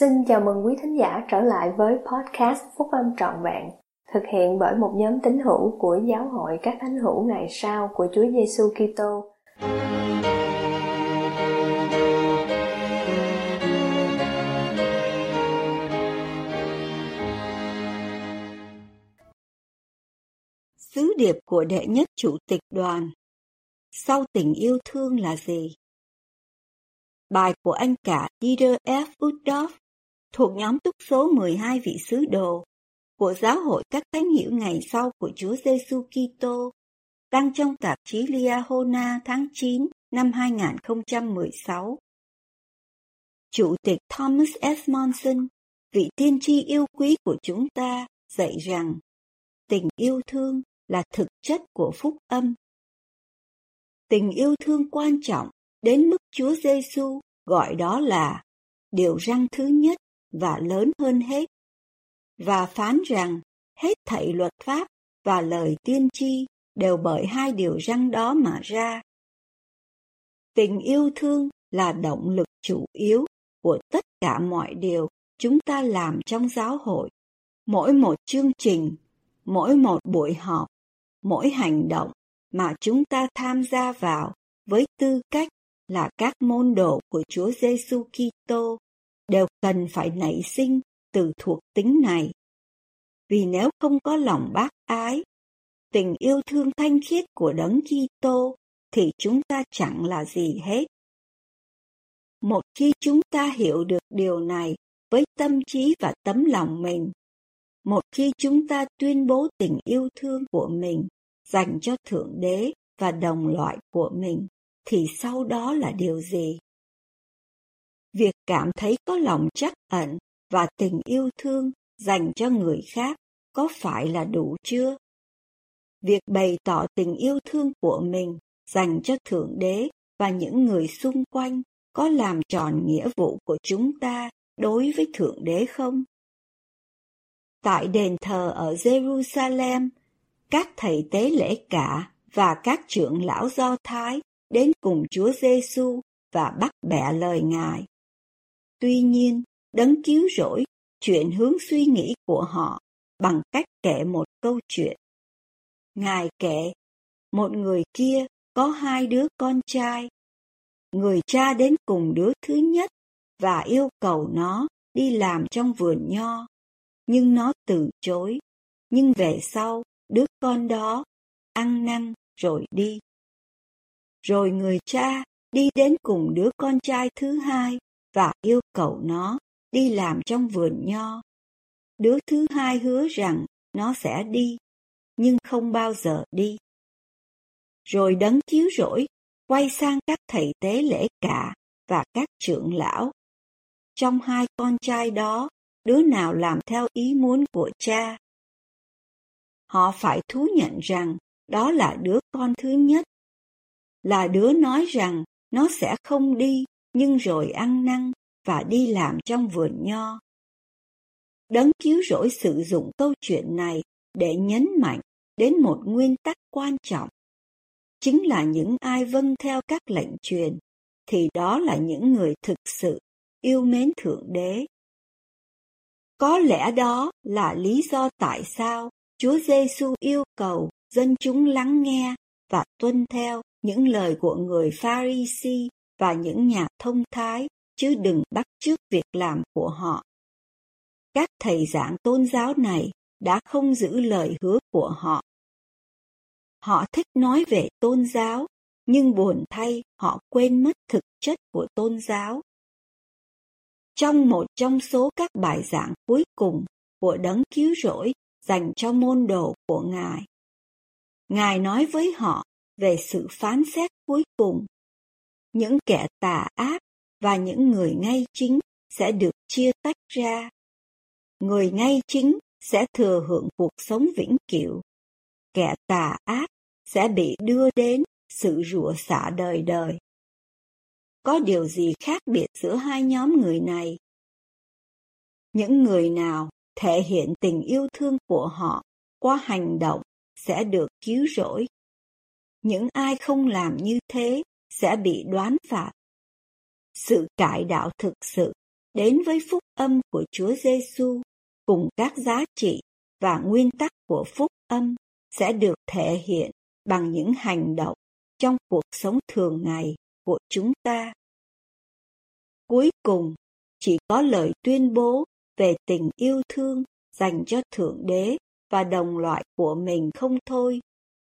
Xin chào mừng quý thính giả trở lại với podcast Phúc Âm Trọn Vẹn, thực hiện bởi một nhóm tín hữu của Giáo hội các thánh hữu ngày sau của Chúa Giêsu Kitô. Sứ điệp của đệ nhất chủ tịch đoàn Sau tình yêu thương là gì? Bài của anh cả Dieter F. Uddorf thuộc nhóm túc số 12 vị sứ đồ của Giáo hội các thánh hiểu ngày sau của Chúa Giêsu Kitô đăng trong tạp chí Liahona tháng 9 năm 2016. Chủ tịch Thomas S. Monson, vị tiên tri yêu quý của chúng ta, dạy rằng tình yêu thương là thực chất của phúc âm. Tình yêu thương quan trọng đến mức Chúa Giêsu gọi đó là điều răng thứ nhất và lớn hơn hết và phán rằng hết thảy luật pháp và lời tiên tri đều bởi hai điều răng đó mà ra. Tình yêu thương là động lực chủ yếu của tất cả mọi điều chúng ta làm trong giáo hội. Mỗi một chương trình, mỗi một buổi họp, mỗi hành động mà chúng ta tham gia vào với tư cách là các môn đồ của Chúa Giêsu Kitô đều cần phải nảy sinh từ thuộc tính này. Vì nếu không có lòng bác ái, tình yêu thương thanh khiết của Đấng Kitô thì chúng ta chẳng là gì hết. Một khi chúng ta hiểu được điều này với tâm trí và tấm lòng mình, một khi chúng ta tuyên bố tình yêu thương của mình dành cho Thượng Đế và đồng loại của mình, thì sau đó là điều gì? Việc cảm thấy có lòng chắc ẩn và tình yêu thương dành cho người khác có phải là đủ chưa? Việc bày tỏ tình yêu thương của mình dành cho Thượng Đế và những người xung quanh có làm tròn nghĩa vụ của chúng ta đối với Thượng Đế không? Tại đền thờ ở Jerusalem, các thầy tế lễ cả và các trưởng lão Do Thái đến cùng Chúa Giêsu và bắt bẻ lời Ngài. Tuy nhiên, đấng cứu rỗi chuyển hướng suy nghĩ của họ bằng cách kể một câu chuyện. Ngài kể, một người kia có hai đứa con trai. Người cha đến cùng đứa thứ nhất và yêu cầu nó đi làm trong vườn nho, nhưng nó từ chối. Nhưng về sau, đứa con đó ăn năn rồi đi. Rồi người cha đi đến cùng đứa con trai thứ hai và yêu cầu nó đi làm trong vườn nho. Đứa thứ hai hứa rằng nó sẽ đi, nhưng không bao giờ đi. Rồi đấng chiếu rỗi, quay sang các thầy tế lễ cả và các trưởng lão. Trong hai con trai đó, đứa nào làm theo ý muốn của cha? Họ phải thú nhận rằng đó là đứa con thứ nhất. Là đứa nói rằng nó sẽ không đi nhưng rồi ăn năn và đi làm trong vườn nho. Đấng cứu rỗi sử dụng câu chuyện này để nhấn mạnh đến một nguyên tắc quan trọng. Chính là những ai vâng theo các lệnh truyền, thì đó là những người thực sự yêu mến Thượng Đế. Có lẽ đó là lý do tại sao Chúa Giêsu yêu cầu dân chúng lắng nghe và tuân theo những lời của người Pharisee và những nhà thông thái, chứ đừng bắt chước việc làm của họ. Các thầy giảng tôn giáo này đã không giữ lời hứa của họ. Họ thích nói về tôn giáo, nhưng buồn thay họ quên mất thực chất của tôn giáo. Trong một trong số các bài giảng cuối cùng của đấng cứu rỗi dành cho môn đồ của Ngài, Ngài nói với họ về sự phán xét cuối cùng. Những kẻ tà ác và những người ngay chính sẽ được chia tách ra. Người ngay chính sẽ thừa hưởng cuộc sống vĩnh cửu. Kẻ tà ác sẽ bị đưa đến sự rủa xả đời đời. Có điều gì khác biệt giữa hai nhóm người này? Những người nào thể hiện tình yêu thương của họ qua hành động sẽ được cứu rỗi những ai không làm như thế sẽ bị đoán phạt. Sự cải đạo thực sự đến với phúc âm của Chúa Giêsu cùng các giá trị và nguyên tắc của phúc âm sẽ được thể hiện bằng những hành động trong cuộc sống thường ngày của chúng ta. Cuối cùng, chỉ có lời tuyên bố về tình yêu thương dành cho Thượng Đế và đồng loại của mình không thôi,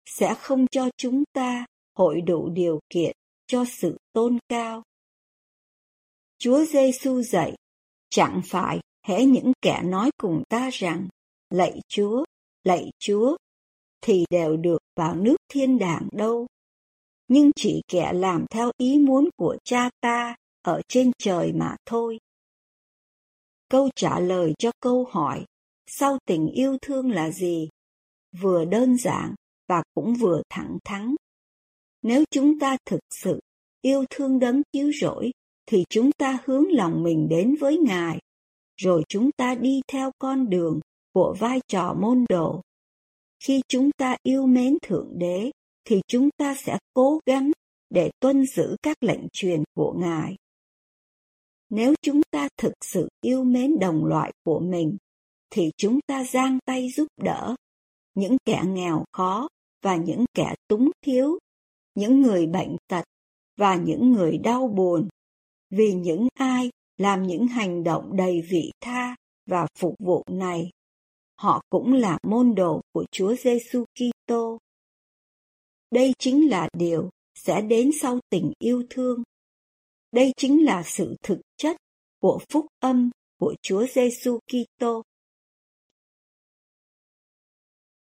sẽ không cho chúng ta hội đủ điều kiện cho sự tôn cao. Chúa Giêsu dạy, chẳng phải hễ những kẻ nói cùng ta rằng, lạy Chúa, lạy Chúa, thì đều được vào nước thiên đàng đâu. Nhưng chỉ kẻ làm theo ý muốn của cha ta ở trên trời mà thôi. Câu trả lời cho câu hỏi sau tình yêu thương là gì? Vừa đơn giản và cũng vừa thẳng thắn. Nếu chúng ta thực sự yêu thương đấng cứu rỗi, thì chúng ta hướng lòng mình đến với Ngài, rồi chúng ta đi theo con đường của vai trò môn đồ. Khi chúng ta yêu mến Thượng Đế, thì chúng ta sẽ cố gắng để tuân giữ các lệnh truyền của Ngài. Nếu chúng ta thực sự yêu mến đồng loại của mình, thì chúng ta giang tay giúp đỡ những kẻ nghèo khó và những kẻ túng thiếu, những người bệnh tật và những người đau buồn, vì những ai làm những hành động đầy vị tha và phục vụ này, họ cũng là môn đồ của Chúa Giêsu Kitô. Đây chính là điều sẽ đến sau tình yêu thương. Đây chính là sự thực chất của phúc âm của Chúa Giêsu Kitô.